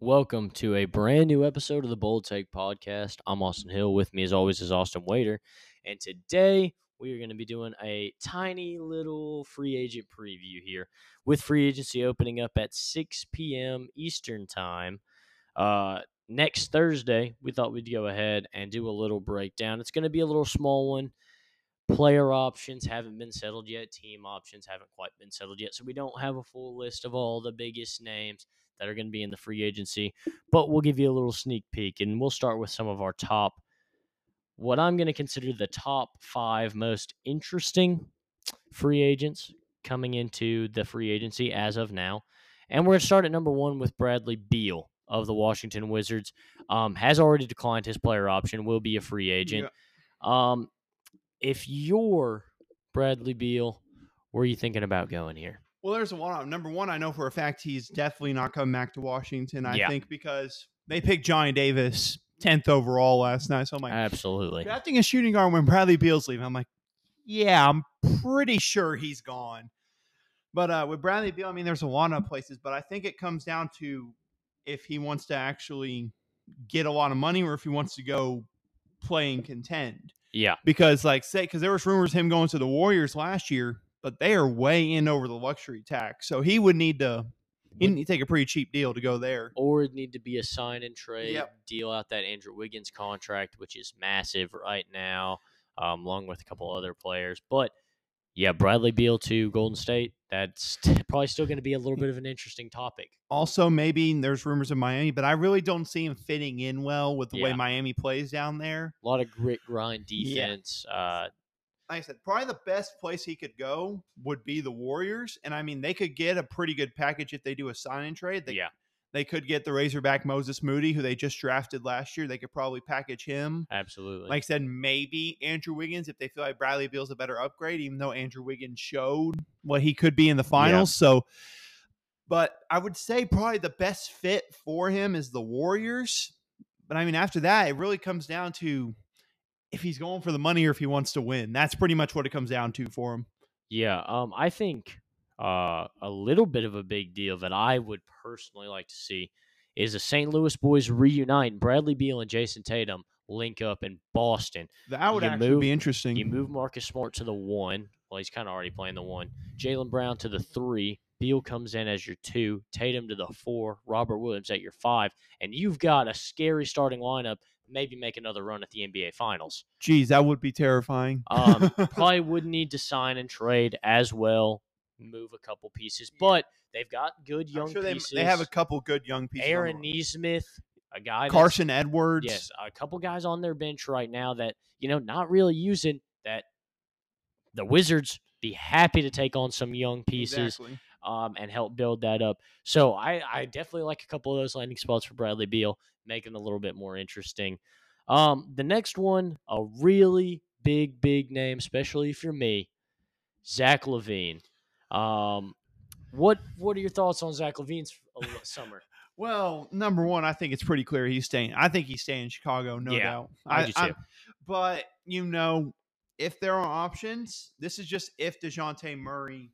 Welcome to a brand new episode of the Bold Take Podcast. I'm Austin Hill. With me, as always, is Austin Wader. And today we are going to be doing a tiny little free agent preview here with free agency opening up at 6 p.m. Eastern Time. Uh, next Thursday, we thought we'd go ahead and do a little breakdown. It's going to be a little small one. Player options haven't been settled yet. Team options haven't quite been settled yet. So we don't have a full list of all the biggest names that are going to be in the free agency, but we'll give you a little sneak peek and we'll start with some of our top, what I'm going to consider the top five most interesting free agents coming into the free agency as of now. And we're going to start at number one with Bradley Beal of the Washington Wizards. Um, has already declined his player option, will be a free agent. Yeah. Um, if you're Bradley Beal, where are you thinking about going here? Well, there's a one. Number one, I know for a fact he's definitely not coming back to Washington. I yeah. think because they picked Johnny Davis 10th overall last night. So I'm like, absolutely. Drafting a shooting guard when Bradley Beal's leaving. I'm like, yeah, I'm pretty sure he's gone. But uh, with Bradley Beal, I mean, there's a lot of places, but I think it comes down to if he wants to actually get a lot of money or if he wants to go play and contend. Yeah. Because, like, say, because there was rumors him going to the Warriors last year but they are way in over the luxury tax. So he would need to he need to take a pretty cheap deal to go there. Or it need to be a sign and trade, yep. deal out that Andrew Wiggins contract, which is massive right now, um, along with a couple other players. But yeah, Bradley Beal to Golden State. That's probably still going to be a little bit of an interesting topic. Also, maybe there's rumors of Miami, but I really don't see him fitting in well with the yeah. way Miami plays down there. A lot of grit, grind defense. Yeah. Uh, like I said, probably the best place he could go would be the Warriors. And I mean, they could get a pretty good package if they do a sign and trade. They, yeah. They could get the Razorback Moses Moody, who they just drafted last year. They could probably package him. Absolutely. Like I said, maybe Andrew Wiggins if they feel like Bradley Beal's a better upgrade, even though Andrew Wiggins showed what he could be in the finals. Yeah. So, but I would say probably the best fit for him is the Warriors. But I mean, after that, it really comes down to if he's going for the money or if he wants to win. That's pretty much what it comes down to for him. Yeah, um, I think uh, a little bit of a big deal that I would personally like to see is the St. Louis boys reunite and Bradley Beal and Jayson Tatum link up in Boston. That would you actually move, be interesting. You move Marcus Smart to the one. Well, he's kind of already playing the one. Jaylen Brown to the three. Beal comes in as your two. Tatum to the four. Robert Williams at your five. And you've got a scary starting lineup maybe make another run at the NBA Finals. Geez, that would be terrifying. um, probably would need to sign and trade as well, move a couple pieces, but they've got good young sure pieces. They, they, have a couple good young pieces. Aaron Nesmith, a guy. Carsen Edwards. Yes, a couple guys on their bench right now that you know not really using that. The Wizards be happy to take on some young pieces. Exactly. Um, and help build that up. So I, I definitely like a couple of those landing spots for Bradley Beal make it a little bit more interesting. Um, the next one, a really big, big name, especially if you're me, Zach LaVine. Um, what what are your thoughts on Zach LaVine's summer? Well, number one, I think it's pretty clear he's staying. I think he's staying in Chicago, no yeah, doubt. I, I do too. I, but you know, if there are options, this is just if Dejounte Murray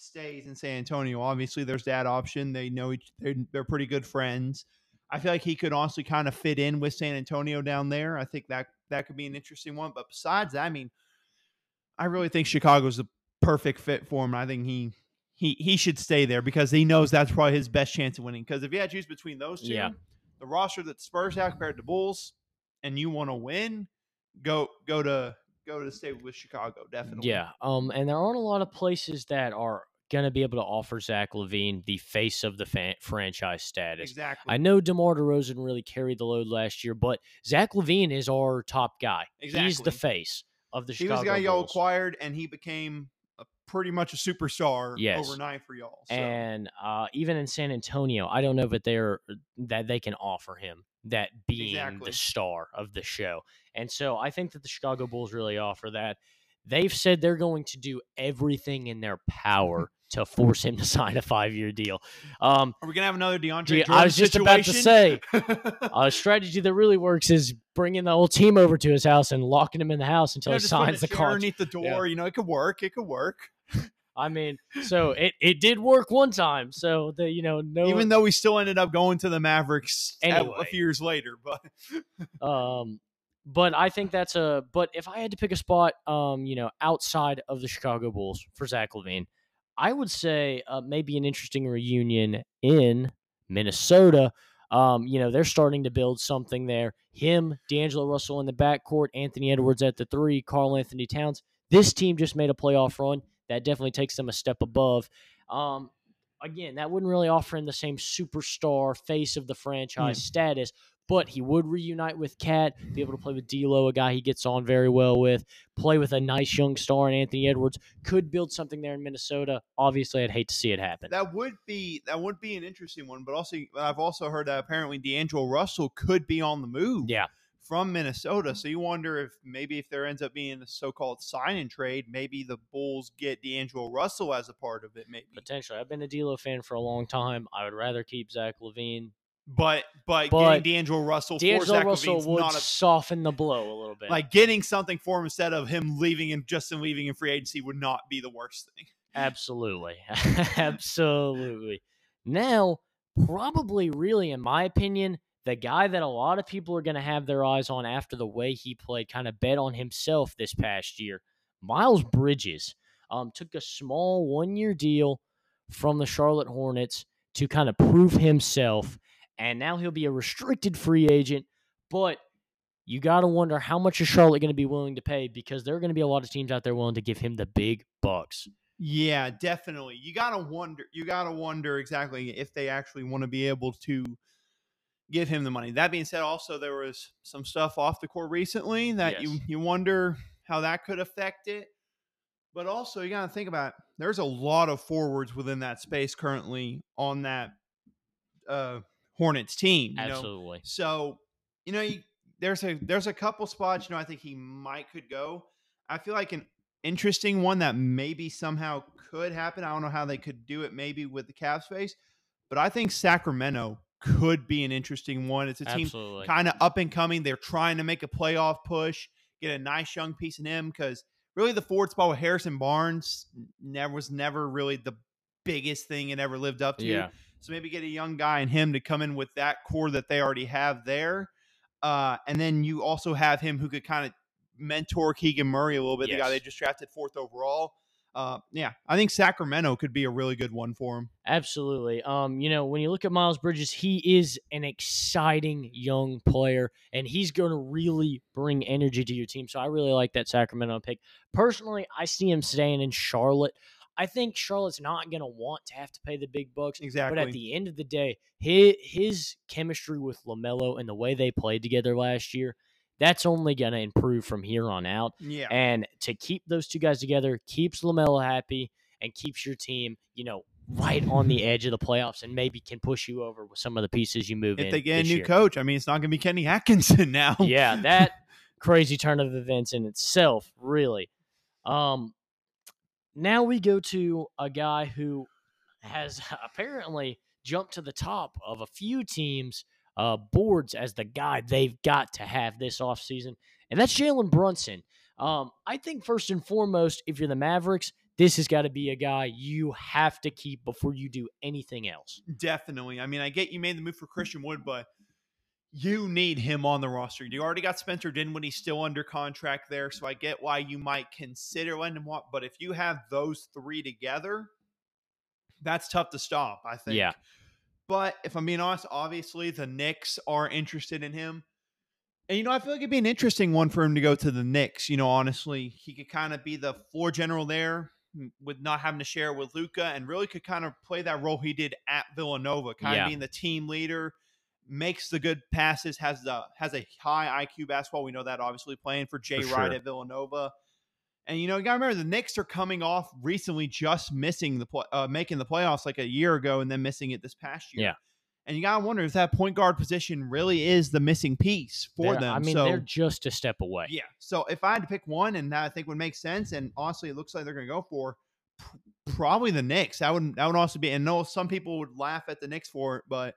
stays in San Antonio. Obviously, there's that option. They know each. They're, they're pretty good friends. I feel like he could honestly kind of fit in with San Antonio down there. I think that that could be an interesting one. But besides that, I mean, I really think Chicago's the perfect fit for him. I think he he he should stay there because he knows that's probably his best chance of winning. Because if you had to choose between those two, yeah. the roster that Spurs have compared to Bulls, and you want to win, go go to go to stay with Chicago, definitely. Yeah. Um, and there aren't a lot of places that are going to be able to offer Zach LaVine the face of the fan- franchise status. Exactly. I know DeMar DeRozan really carried the load last year, but Zach LaVine is our top guy. Exactly. He's the face of the he Chicago was the guy y'all acquired, and he became a, pretty much a superstar yes. overnight for y'all. So. And uh, even in San Antonio, I don't know that they're that they can offer him that being exactly. the star of the show. And so I think that the Chicago Bulls really offer that. They've said they're going to do everything in their power to force him to sign a five year deal. Um, Are we gonna have another DeAndre? Gee, I was just situation? about to say a strategy that really works is bringing the whole team over to his house and locking him in the house until he signs the contract underneath the door. Yeah. You know, it could work. It could work. I mean, so it, it did work one time. So the you know no Even though we still ended up going to the Mavericks a- Anyway. a few years later, but Um, but I think that's a. But if I had to pick a spot, um, you know, outside of the Chicago Bulls for Zach LaVine, I would say uh, maybe an interesting reunion in Minnesota. Um, you know, they're starting to build something there. Him, D'Angelo Russell in the backcourt, Anthony Edwards at the three, Karl-Anthony Towns. This team just made a playoff run. That definitely takes them a step above. Um, again, that wouldn't really offer him the same superstar face of the franchise status, but he would reunite with KAT, be able to play with D'Lo, a guy he gets on very well with, play with a nice young star in Anthony Edwards, could build something there in Minnesota. Obviously, I'd hate to see it happen. that would be that would be an interesting one. But also, I've also heard that apparently D'Angelo Russell could be on the move. Yeah, from Minnesota. So you wonder if maybe if there ends up being a so-called sign and trade, maybe the Bulls get D'Angelo Russell as a part of it. Maybe, potentially. I've been a D'Lo fan for a long time. I would rather keep Zach LaVine. But but, But getting D'Angelo Russell for D'Angelo Zach Russell LaVine's would not a soften the blow a little bit. like getting something for him instead of him leaving and Justin leaving in free agency would not be the worst thing. Absolutely. Absolutely. Now, probably, really, in my opinion, the guy that a lot of people are going to have their eyes on after the way he played, kind of bet on himself this past year, Miles Bridges um, took a small one year deal from the Charlotte Hornets to kind of prove himself. And now he'll be a restricted free agent. But you got to wonder how much is Charlotte going to be willing to pay because there are going to be a lot of teams out there willing to give him the big bucks. Yeah, definitely. You gotta wonder. You gotta wonder exactly if they actually want to be able to give him the money. That being said, also there was some stuff off the court recently that you you wonder how that could affect it. But also, you gotta think about there's a lot of forwards within that space currently on that uh, Hornets team. You know? Absolutely. So, you know, you, there's a there's a couple spots. You know, I think he might could go. I feel like an interesting one that maybe somehow could happen. I don't know how they could do it. Maybe with the cap space, but I think Sacramento could be an interesting one. It's a team kind of up and coming. They're trying to make a playoff push, get a nice young piece in him because really the forward spot with Harrison Barnes never was never really the biggest thing it ever lived up to. Yeah. So maybe get a young guy and him to come in with that core that they already have there. Uh, and then you also have him who could kind of mentor Keegan Murray a little bit, the guy they just drafted fourth overall. Uh, yeah, I think Sacramento could be a really good one for him. Absolutely. Um, you know, when you look at Miles Bridges, he is an exciting young player, and he's going to really bring energy to your team. So I really like that Sacramento pick. Personally, I see him staying in Charlotte. I think Charlotte's not going to want to have to pay the big bucks. Exactly. But at the end of the day, his, his chemistry with LaMelo and the way they played together last year, that's only going to improve from here on out. yeah. And to keep those two guys together keeps LaMelo happy and keeps your team, you know, right on the edge of the playoffs and maybe can push you over with some of the pieces you move in. if they get a new year. coach, I mean, it's not going to be Kenny Atkinson now. yeah, that crazy turn of events in itself, really. Um, now we go to a guy who has apparently jumped to the top of a few teams' uh, boards as the guy they've got to have this offseason, and that's Jalen Brunson. Um, I think first and foremost, if you're the Mavericks, this has got to be a guy you have to keep before you do anything else. Definitely. I mean, I get you made the move for Christian Wood, but you need him on the roster. You already got Spencer Dinwiddie still under contract there, so I get why you might consider letting him. But if you have those three together, that's tough to stop. I think. Yeah. But if I'm being honest, obviously the Knicks are interested in him. And you know, I feel like it'd be an interesting one for him to go to the Knicks. You know, honestly, he could kind of be the floor general there with not having to share it with Luka, and really could kind of play that role he did at Villanova, kind Yeah. of being the team leader, makes the good passes, has the has a high IQ basketball. We know that obviously playing for Jay For Wright sure. at Villanova. And you know, you gotta remember the Knicks are coming off recently just missing the play, uh, making the playoffs like a year ago, and then missing it this past year. Yeah. And you gotta wonder if that point guard position really is the missing piece for They're- them. I mean, so they're just a step away. yeah. So if I had to pick one, and that I think would make sense, and honestly, it looks like they're going to go for probably the Knicks. That would that would also be. And no, some people would laugh at the Knicks for it, but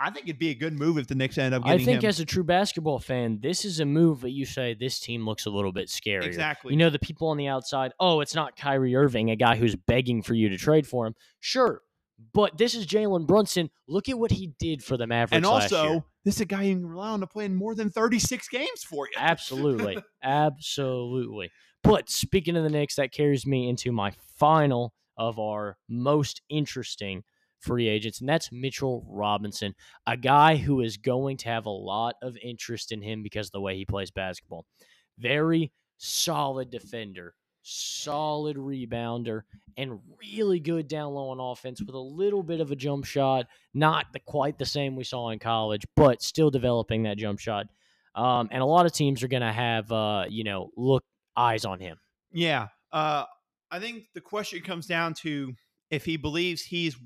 I think it'd be a good move if the Knicks end up I think him. as a true basketball fan, this is a move that you say this team looks a little bit scarier. exactly. You know, the people on the outside, oh, it's not Kyrie Irving, a guy who's begging for you to trade for him. Sure. But this is Jalen Brunson. Look at what he did for the Mavericks. and also, this is a guy you can rely on to play in more than 36 games for you. Absolutely. Absolutely. But speaking of the Knicks, that carries me into my final of our most interesting free agents, and that's Mitchell Robinson, a guy who is going to have a lot of interest in him because of the way he plays basketball. Very solid defender, solid rebounder, and really good down low on offense with a little bit of a jump shot. Not the, quite the same we saw in college, but still developing that jump shot. Um, and a lot of teams are going to have, uh, you know, look eyes on him. Yeah. Uh, I think the question comes down to if he believes he's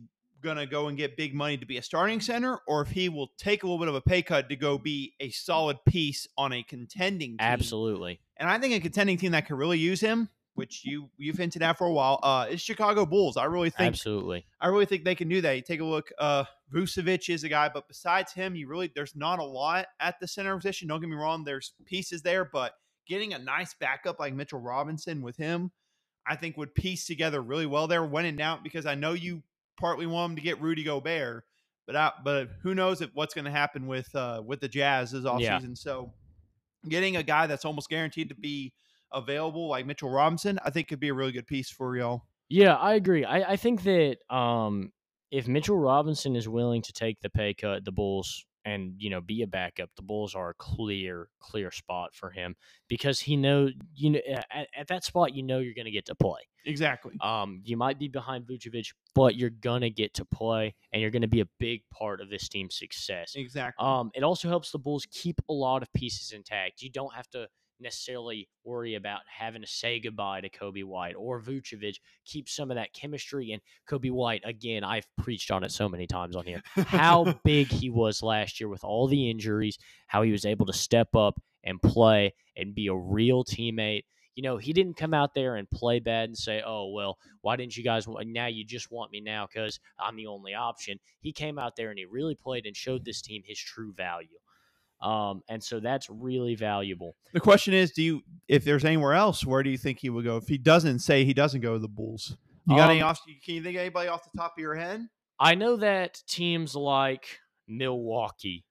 going to go and get big money to be a starting center or if he will take a little bit of a pay cut to go be a solid piece on a contending team. Absolutely. And I think a contending team that could really use him, which you you've hinted at for a while, uh, is Chicago Bulls. I really think Absolutely. I really think they can do that. You take a look. Uh, Vucevic is a guy, but besides him, you really there's not a lot at the center position. Don't get me wrong. There's pieces there, but getting a nice backup like Mitchell Robinson with him, I think would piece together really well there when in doubt. Because I know you partly want him to get Rudy Gobert, but I, but who knows if what's going to happen with uh, with the Jazz this offseason. Yeah. season. So getting a guy that's almost guaranteed to be available like Mitchell Robinson, I think could be a really good piece for y'all. Yeah, I agree. I, I think that um, if Mitchell Robinson is willing to take the pay cut, the Bulls and you know be a backup, the Bulls are a clear, clear spot for him because he knows you know at, at that spot you know you're going to get to play. Exactly. Um, you might be behind Vucevic, but you're gonna get to play, and you're gonna be a big part of this team's success. Exactly. Um, it also helps the Bulls keep a lot of pieces intact. You don't have to necessarily worry about having to say goodbye to Coby White or Vucevic. Keep some of that chemistry. And Coby White, again, I've preached on it so many times on here. How big he was last year with all the injuries, how he was able to step up and play and be a real teammate. You know, he didn't come out there and play bad and say, "Oh well, why didn't you guys? Want, now you just want me now because I'm the only option." He came out there and he really played and showed this team his true value. Um, and so that's really valuable. The question is, do you if there's anywhere else, where do you think he would go? If he doesn't say he doesn't go to the Bulls, you got any Um, off? Can you think of anybody off the top of your head? I know that teams like Milwaukee,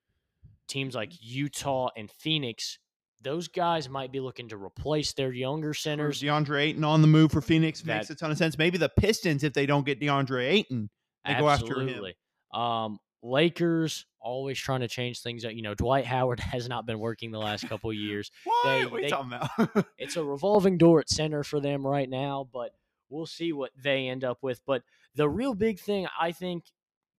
teams like Utah and Phoenix, those guys might be looking to replace their younger centers. DeAndre Ayton on the move for Phoenix makes a ton of sense. Maybe the Pistons, if they don't get DeAndre Ayton, they go after him. Um, Lakers always trying to change things up. You know, Dwight Howard has not been working the last couple of years. What? They- what are you they- talking about? it's a revolving door at center for them right now, but we'll see what they end up with. But the real big thing I think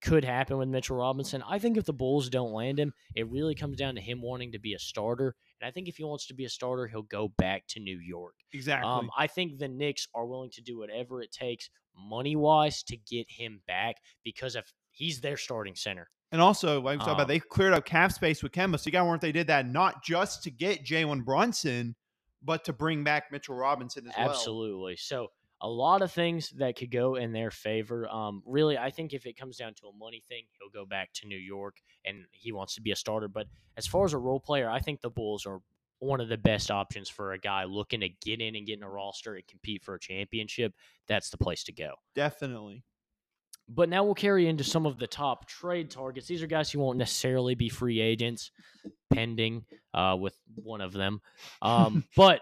could happen with Mitchell Robinson, I think if the Bulls don't land him, it really comes down to him wanting to be a starter. And I think if he wants to be a starter, he'll go back to New York. exactly. Um, I think the Knicks are willing to do whatever it takes money wise to get him back because if he's their starting center. and also, like we talked about, um, they cleared up cap space with Kemba. So you got to wonder if they did that not just to get Jalen Brunson, but to bring back Mitchell Robinson as well. Absolutely. So a lot of things that could go in their favor. Um, really, I think if it comes down to a money thing, he'll go back to New York and he wants to be a starter. But as far as a role player, I think the Bulls are one of the best options for a guy looking to get in and get in a roster and compete for a championship. That's the place to go. Definitely. But now we'll carry into some of the top trade targets. These are guys who won't necessarily be free agents, pending uh, with one of them, um, but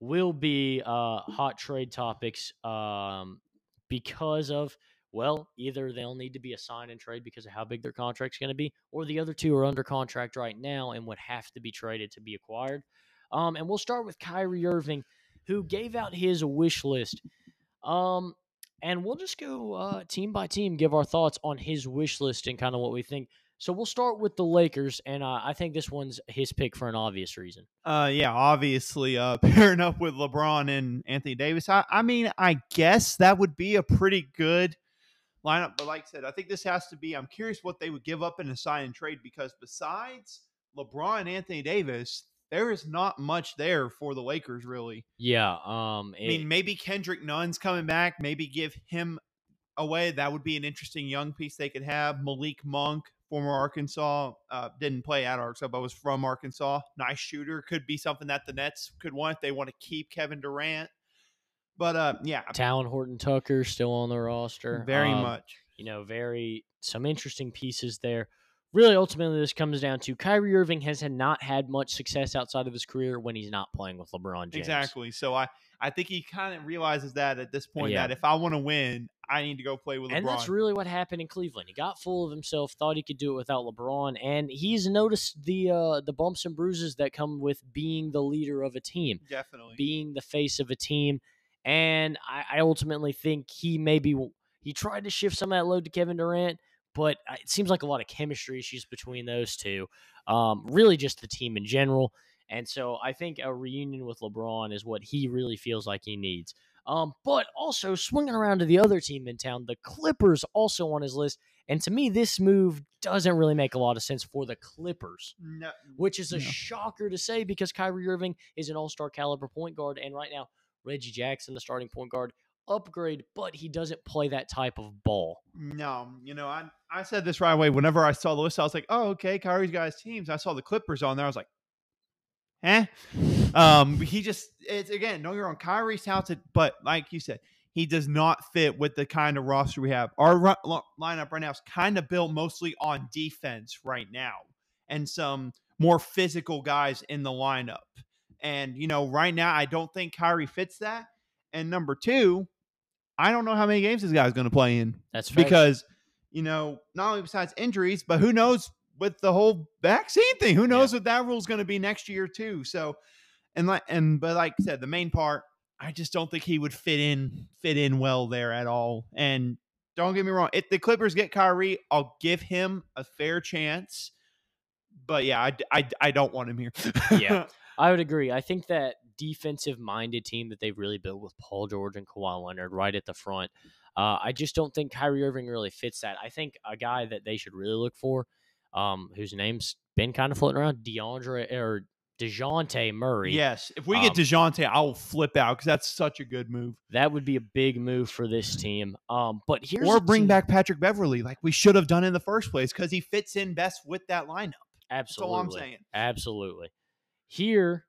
will be uh, hot trade topics um, because of well, either they'll need to be a sign and trade because of how big their contract's going to be, or the other two are under contract right now and would have to be traded to be acquired. Um, and we'll start with Kyrie Irving, who gave out his wish list. Um, and we'll just go uh, team by team, give our thoughts on his wish list and kind of what we think. So we'll start with the Lakers, and uh, I think this one's his pick for an obvious reason. Uh, yeah, obviously, uh, pairing up with LeBron and Anthony Davis. I, I mean, I guess that would be a pretty good lineup. But like I said, I think this has to be. I'm curious what they would give up in a sign and trade because besides LeBron and Anthony Davis, there is not much there for the Lakers, really. Yeah. Um. I mean, maybe Kendrick Nunn's coming back. Maybe give him away. That would be an interesting young piece they could have. Malik Monk former Arkansas, uh, didn't play at Arkansas, but was from Arkansas. Nice shooter. Could be something that the Nets could want if they want to keep Kevin Durant. But uh, yeah, Talen Horton-Tucker still on the roster. very Um, much. you know, very some interesting pieces there. Really, ultimately, this comes down to Kyrie Irving has had not had much success outside of his career when he's not playing with LeBron James. Exactly. So I, I think he kind of realizes that at this point Yeah. that if I want to win, I need to go play with LeBron. And that's really what happened in Cleveland. He got full of himself, thought he could do it without LeBron, and he's noticed the uh, the bumps and bruises that come with being the leader of a team, Definitely. being the face of a team. And I, I ultimately think he maybe he tried to shift some of that load to Kevin Durant, but uh, it seems like a lot of chemistry issues between those two. Um, really, just the team in general. And so I think a reunion with LeBron is what he really feels like he needs. Um, but also swinging around to the other team in town, the Clippers also on his list. And to me, this move doesn't really make a lot of sense for the Clippers, no, which is a No. shocker to say because Kyrie Irving is an all star caliber point guard. And right now, Reggie Jackson, the starting point guard, upgrade, but he doesn't play that type of ball. no. You know, I I said this right away. Whenever I saw the list, I was like, oh, okay, Kyrie's got his teams. I saw the Clippers on there. I was like, eh. Um, he just it's again, no, you're wrong, Kyrie's talented, but like you said, he does not fit with the kind of roster we have. Our lineup right now is kind of built mostly on defense right now, and some more physical guys in the lineup. And you know, right now, I don't think Kyrie fits that. And number two, I don't know how many games this guy's going to play in That's fair. because you know not only besides injuries but who knows with the whole vaccine thing who knows what that rule is going to be next year too so and like and but like i said the main part i just don't think he would fit in fit in well there at all and don't get me wrong if the clippers get Kyrie, i'll give him a fair chance but yeah i, I, I don't want him here Yeah. I would agree. I think that defensive minded team that they've really built with Paul George and Kawhi Leonard right at the front. Uh, I just don't think Kyrie Irving really fits that. I think a guy that they should really look for, um, whose name's been kind of floating around, DeAndre or Dejounte Murray. yes if we get Um, Dejounte, i'll flip out because that's such a good move That would be a big move for this team. Um, but here's or bring team- back Patrick Beverley like we should have done in the first place because he fits in best with that lineup. That's Absolutely. all I'm saying. Absolutely. Here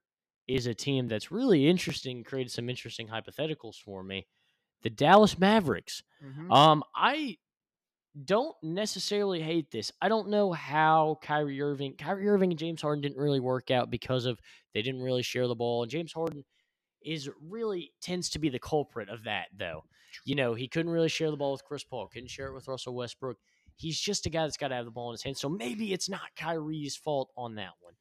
is a team that's really interesting, created some interesting hypotheticals for me. The Dallas Mavericks. Mm-hmm. Um, I don't necessarily hate this. I don't know how Kyrie Irving, Kyrie Irving and James Harden didn't really work out because of they didn't really share the ball. And James Harden is really tends to be the culprit of that, though. You know, he couldn't really share the ball with Chris Paul, couldn't share it with Russell Westbrook. He's just a guy that's got to have the ball in his hand. So maybe it's not Kyrie's fault on that one.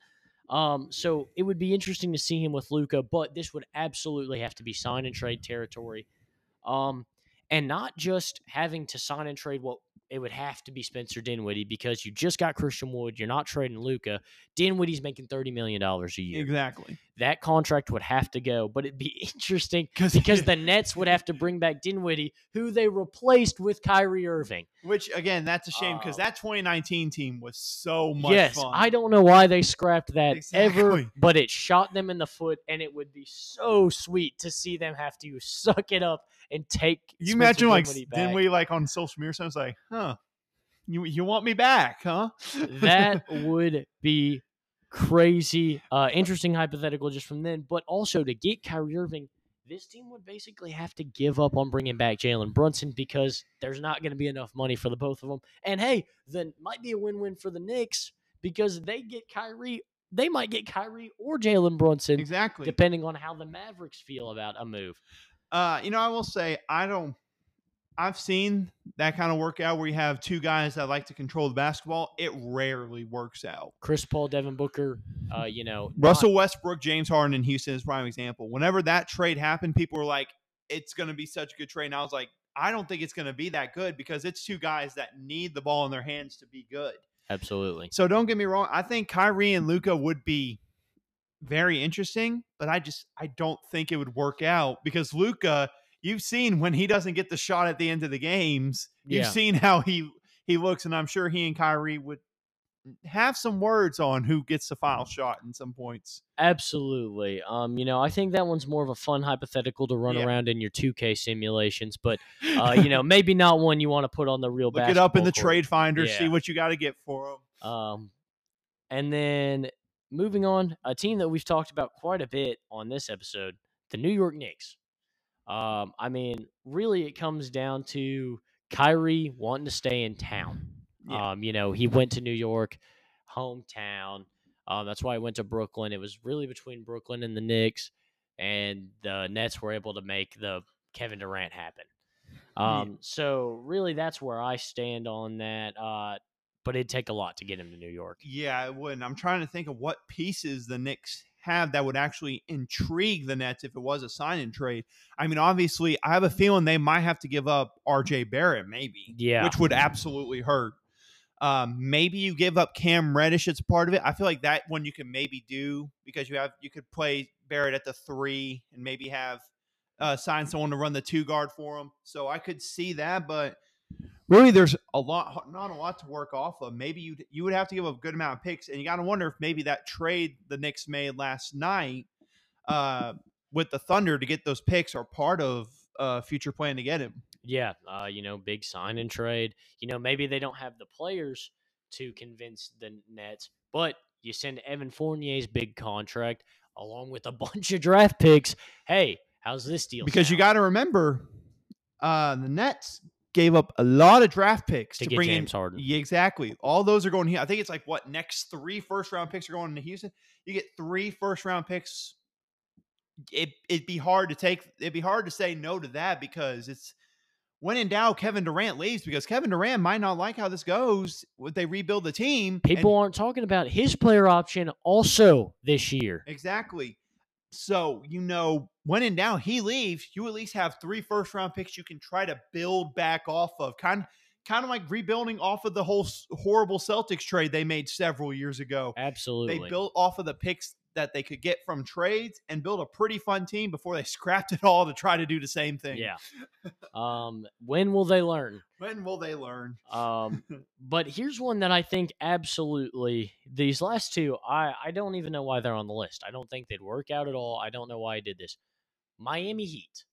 Um, so it would be interesting to see him with Luka, but this would absolutely have to be sign and trade territory. Um, and not just having to sign and trade what it would have to be Spencer Dinwiddie because you just got Christian Wood, you're not trading Luka. Dinwiddie's making thirty million dollars a year. Exactly. That contract would have to go, but it'd be interesting because the Nets would have to bring back Dinwiddie, who they replaced with Kyrie Irving. Which again, that's a shame because Um, that 2019 team was so much yes, fun. I don't know why they scrapped that ever, but it shot them in the foot, and it would be so sweet to see them have to suck it up and take. You Spencer imagine like Dinwiddie back. didn't we like on social media? Someone's like, huh? You you want me back, huh? that would be crazy. Uh, interesting hypothetical just from then, but also to get Kyrie Irving, this team would basically have to give up on bringing back Jalen Brunson because there's not going to be enough money for the both of them. And hey, then might be a win-win for the Knicks because they get Kyrie. They might get Kyrie or Jalen Brunson, exactly. depending on how the Mavericks feel about a move. Uh, you know, I will say I don't. I've seen that kind of workout where you have two guys that like to control the basketball. It rarely works out. Chris Paul, Devin Booker, uh, you know, not- Russell Westbrook, James Harden in Houston is prime example. Whenever that trade happened, people were like, "It's going to be such a good trade." And I was like, "I don't think it's going to be that good because it's two guys that need the ball in their hands to be good." absolutely. So don't get me wrong. I think Kyrie and Luka would be very interesting, but I just I don't think it would work out because Luka, you've seen when he doesn't get the shot at the end of the games, you've Yeah. seen how he he looks, and I'm sure he and Kyrie would have some words on who gets the final shot in some points. Absolutely. Um, you know, I think that one's more of a fun hypothetical to run Yeah. around in your 2K simulations, but uh, you know, maybe not one you want to put on the real back. Look it up in the court. trade finder, see what you got to get for them. Um, and then moving on, a team that we've talked about quite a bit on this episode, the New York Knicks. Um, I mean, really, it comes down to Kyrie wanting to stay in town. Yeah. Um, you know, he went to New York, hometown. Um, that's why he went to Brooklyn. It was really between Brooklyn and the Knicks, and the Nets were able to make the Kevin Durant happen. Yeah. Um, so really, that's where I stand on that. Uh, but it'd take a lot to get him to New York. Yeah, it would. I'm trying to think of what pieces the Knicks have that would actually intrigue the Nets if it was a sign and trade. I mean, obviously, I have a feeling they might have to give up RJ Barrett, maybe. Yeah. Which would absolutely hurt. Um, maybe you give up Cam Reddish as part of it. I feel like that one you can maybe do because you have you could play Barrett at the three and maybe have uh, sign someone to run the two guard for him. So I could see that, but really there's a lot not a lot to work off of maybe you you would have to give a good amount of picks and you got to wonder if maybe that trade the Knicks made last night uh, with the Thunder to get those picks are part of uh, future plan to get him Yeah, uh, you know, big sign and trade. You know, maybe they don't have the players to convince the Nets, but you send Evan Fournier's big contract along with a bunch of draft picks. Hey, how's this deal? because you got to remember uh, the Nets gave up a lot of draft picks To to, get bring James in Harden. Yeah, exactly. All those are going here. I think it's like what next three first round picks are going into Houston. You get three first round picks. It it'd be hard to take. It'd be hard to say no to that because it's when in doubt. Kevin Durant leaves because Kevin Durant might not like how this goes. Would they rebuild the team? and- People aren't talking about his player option also this year. Exactly. So, you know, when in doubt, he leaves, you at least have three first round picks you can try to build back off of. Kind kind of like rebuilding off of the whole horrible Celtics trade they made several years ago. Absolutely. They built off of the picks that they could get from trades and build a pretty fun team before they scrapped it all to try to do the same thing. Yeah. um, when will they learn? When will they learn? Um, but here's one that I think absolutely these last two, I, I don't even know why they're on the list. I don't think they'd work out at all. I don't know why I did this. Miami Heat.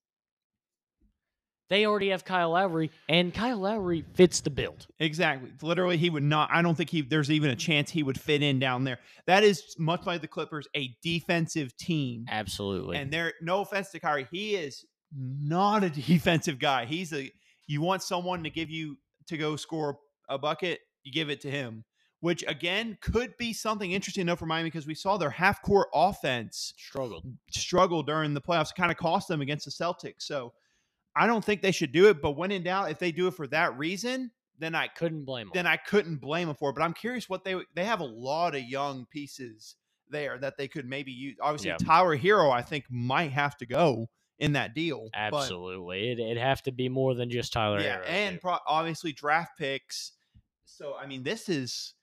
They already have Kyle Lowry, and Kyle Lowry fits the build. Exactly. Literally, he would not. I don't think he. There's even a chance he would fit in down there. That is much like the Clippers, a defensive team. Absolutely. And there, no offense to Kyrie, he is not a defensive guy. He's a. You want someone to give you to go score a bucket, you give it to him. Which again could be something interesting enough for Miami because we saw their half court offense Struggled. struggle during the playoffs, kind of cost them against the Celtics. So I don't think they should do it. But when in doubt, if they do it for that reason, then I Couldn't blame them. then. I couldn't blame them for it. But I'm curious what they they have a lot of young pieces there that they could maybe use. Obviously, Yeah. Tyler Herro, I think, might have to go in that deal. Absolutely. It, it'd have to be more than just Tyler yeah, Herro, and pro- obviously draft picks. So I mean, this is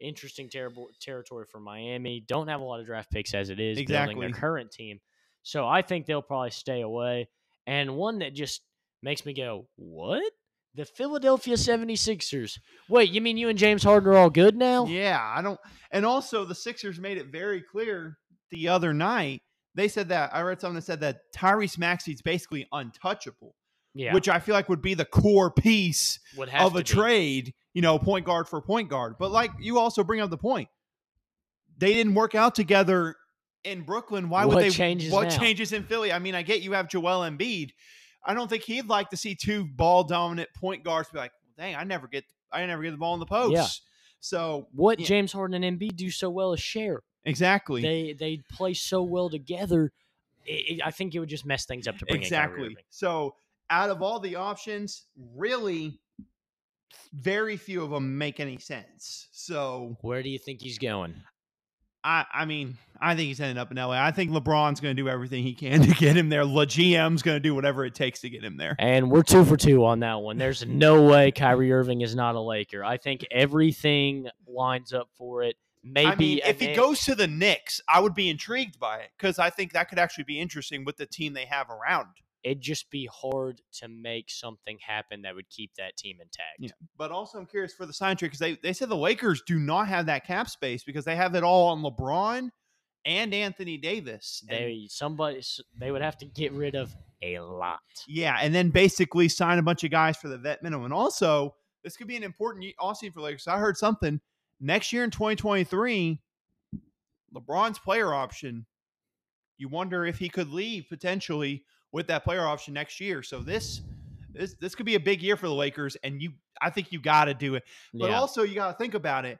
interesting terrible territory for Miami. Don't have a lot of draft picks as it is building their current team. So I think they'll probably stay away. And one that just makes me go, "What?" The Philadelphia 76ers. Wait, you mean you and James Harden are all good now? yeah. I don't. And also, the Sixers made it very clear the other night. They said that I read something that said that Tyrese Maxey's basically untouchable, Yeah. which I feel like would be the core piece of a be. trade, you know, point guard for point guard. But like you also bring up the point, they didn't work out together in Brooklyn. Why would they? changes what now? changes in Philly? I mean, I get you have Joel Embiid. I don't think he'd like to see two ball dominant point guards be like, dang, I never get, I never get the ball in the post. Yeah. So What Yeah. James Harden and Embiid do so well is share. exactly, They they play so well together. It, it- I think it would just mess things up to bring exactly. So out of all the options, really, very few of them make any sense. So Where do you think he's going? I, I mean, I think he's ending up in LA. I think LeBron's going to do everything he can to get him there. La GM's going to do whatever it takes to get him there. And we're two for two on that one. There's no way Kyrie Irving is not a Laker. I think everything lines up for it. Maybe I mean, if an- he goes to the Knicks, I would be intrigued by it because I think that could actually be interesting with the team they have around. It'd just be hard to make something happen that would keep that team intact. Yeah. But also, I'm curious for the sign trade because they, they said the Lakers do not have that cap space because they have it all on LeBron and Anthony Davis. And- They somebody they would have to get rid of a lot. yeah, and then basically sign a bunch of guys for the vet minimum. And also, this could be an important ye- offseason for Lakers. I heard something next year in 2023, LeBron's player option. You wonder if he could leave potentially with that player option next year. So this this this could be a big year for the Lakers, and you I think you got to do it. But yeah, also, you got to think about it.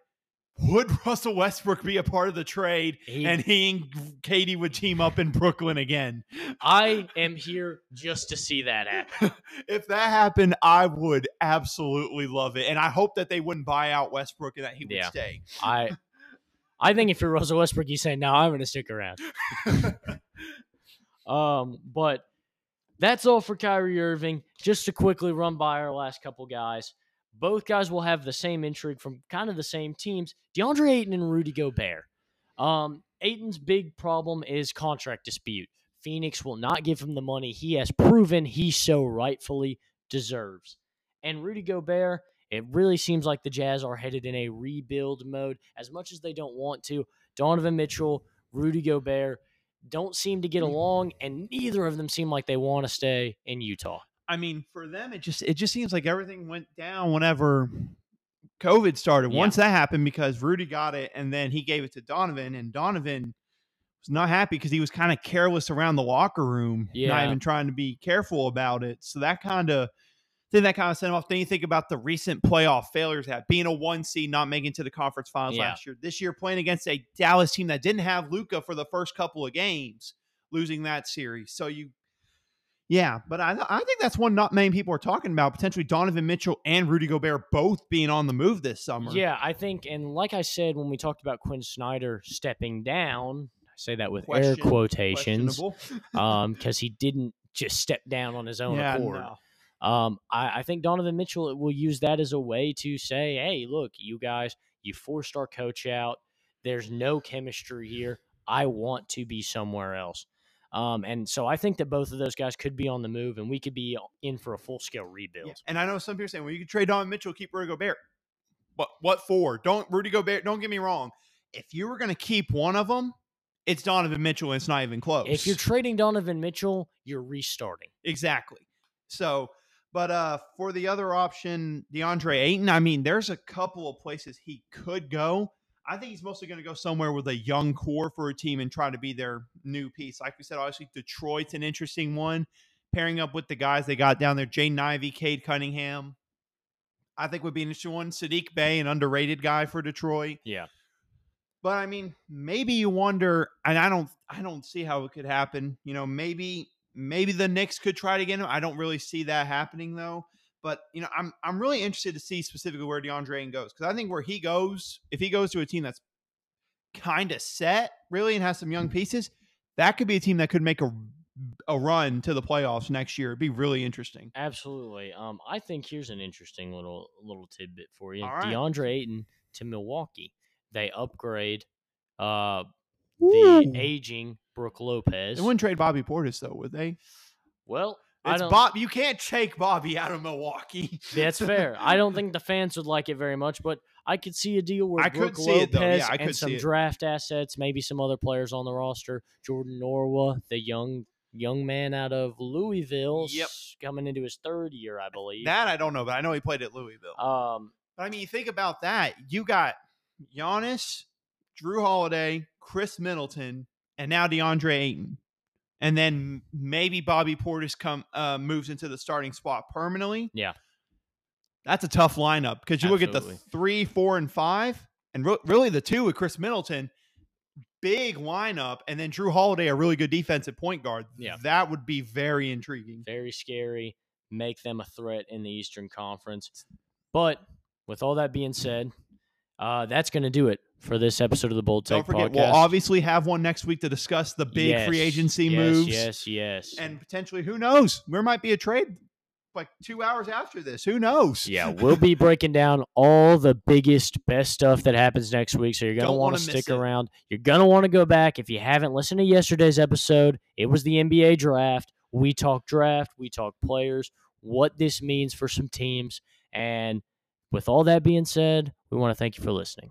Would Russell Westbrook be a part of the trade, he- and he and KD would team up in Brooklyn again? I am here just to see that happen. if that happened, I would absolutely love it, and I hope that they wouldn't buy out Westbrook and that he would Yeah. stay. I I think if you're Russell Westbrook, you say, "No, I'm going to stick around." Um, but that's all for Kyrie Irving. Just to quickly run by our last couple guys. Both guys will have the same intrigue from kind of the same teams. DeAndre Ayton and Rudy Gobert. Um, Ayton's big problem is contract dispute. Phoenix will not give him the money he has proven he so rightfully deserves. And Rudy Gobert, it really seems like the Jazz are headed in a rebuild mode. As much as they don't want to, Donovan Mitchell, Rudy Gobert don't seem to get mm. along, and neither of them seem like they want to stay in Utah. I mean, for them, it just it just seems like everything went down whenever COVID started. Yeah. Once that happened, because Rudy got it, and then he gave it to Donovan, and Donovan was not happy because he was kind of careless around the locker room, not even trying to be careful about it. So that kind of then that kind of sent him off. Then you think about the recent playoff failures that being a one seed, not making it to the conference finals Yeah. last year. This year, playing against a Dallas team that didn't have Luka for the first couple of games, losing that series. So you yeah, but I I think that's one not many people are talking about. Potentially Donovan Mitchell and Rudy Gobert both being on the move this summer. Yeah, I think, and like I said when we talked about Quin Snyder stepping down, I say that with air quotations, questionable. um, because he didn't just step down on his own yeah, accord. no. Um, I, I think Donovan Mitchell will use that as a way to say, hey, look, you guys, you forced our coach out. There's no chemistry here. I want to be somewhere else. Um, and so I think that both of those guys could be on the move, and we could be in for a full scale rebuild. Yeah, And I know some people are saying, well, you could trade Donovan Mitchell, keep Rudy Gobert. But what for? Don't Rudy Gobert. Don't get me wrong. If you were going to keep one of them, it's Donovan Mitchell, and it's not even close. If you're trading Donovan Mitchell, you're restarting. Exactly. So, but uh for the other option, DeAndre Ayton, I mean, there's a couple of places he could go. I think he's mostly going to go somewhere with a young core for a team and try to be their new piece. Like we said, obviously Detroit's an interesting one. Pairing up with the guys they got down there, Jaden Ivey, Cade Cunningham. I think would be an interesting one. Saddiq Bey, an underrated guy for Detroit. Yeah. But I mean, maybe you wonder, and I don't, I don't see how it could happen. You know, maybe, maybe the Knicks could try to get him. I don't really see that happening though. But you know, I'm, I'm really interested to see specifically where DeAndre Ayton goes because I think where he goes, if he goes to a team that's kind of set, really, and has some young pieces, that could be a team that could make a, a run to the playoffs next year. It'd be really interesting. Absolutely. Um, I think here's an interesting little little tidbit for you. Right. DeAndre Ayton to Milwaukee. They upgrade uh Ooh. the aging Brook Lopez. They wouldn't trade Bobby Portis though, would they? well, I It's don't, Bob. You can't take Bobby out of Milwaukee. that's fair. I don't think the fans would like it very much, but I could see a deal where I could Brook see Lopez it, though. Yeah, I and could some see it. draft assets, maybe some other players on the roster. Jordan Nwora, the young young man out of Louisville, Yep. s- coming into his third year, I believe. That I don't know, but I know he played at Louisville. um, But I mean, you think about that. You got Giannis, Jrue Holiday, Khris Middleton, and now DeAndre Ayton. And then maybe Bobby Portis come uh, moves into the starting spot permanently. Yeah. That's a tough lineup because you look at the three, four, and five, and re- really the two with Khris Middleton, big lineup, and then Jrue Holiday, a really good defensive point guard. Yeah. That would be very intriguing. very scary, make them a threat in the Eastern Conference. But with all that being said, uh, that's going to do it for this episode of the Bold Take Don't forget, podcast. we'll obviously have one next week to discuss the big free agency yes, moves. Yes, yes. and potentially who knows there might be a trade like two hours after this who knows yeah, we'll be breaking down all the biggest, best stuff that happens next week. So you're going to want wanna stick around. You're going to want to go back. If you haven't listened to yesterday's episode, it was the NBA draft. We talk draft, we talk players, what this means for some teams. And with all that being said, we want to thank you for listening.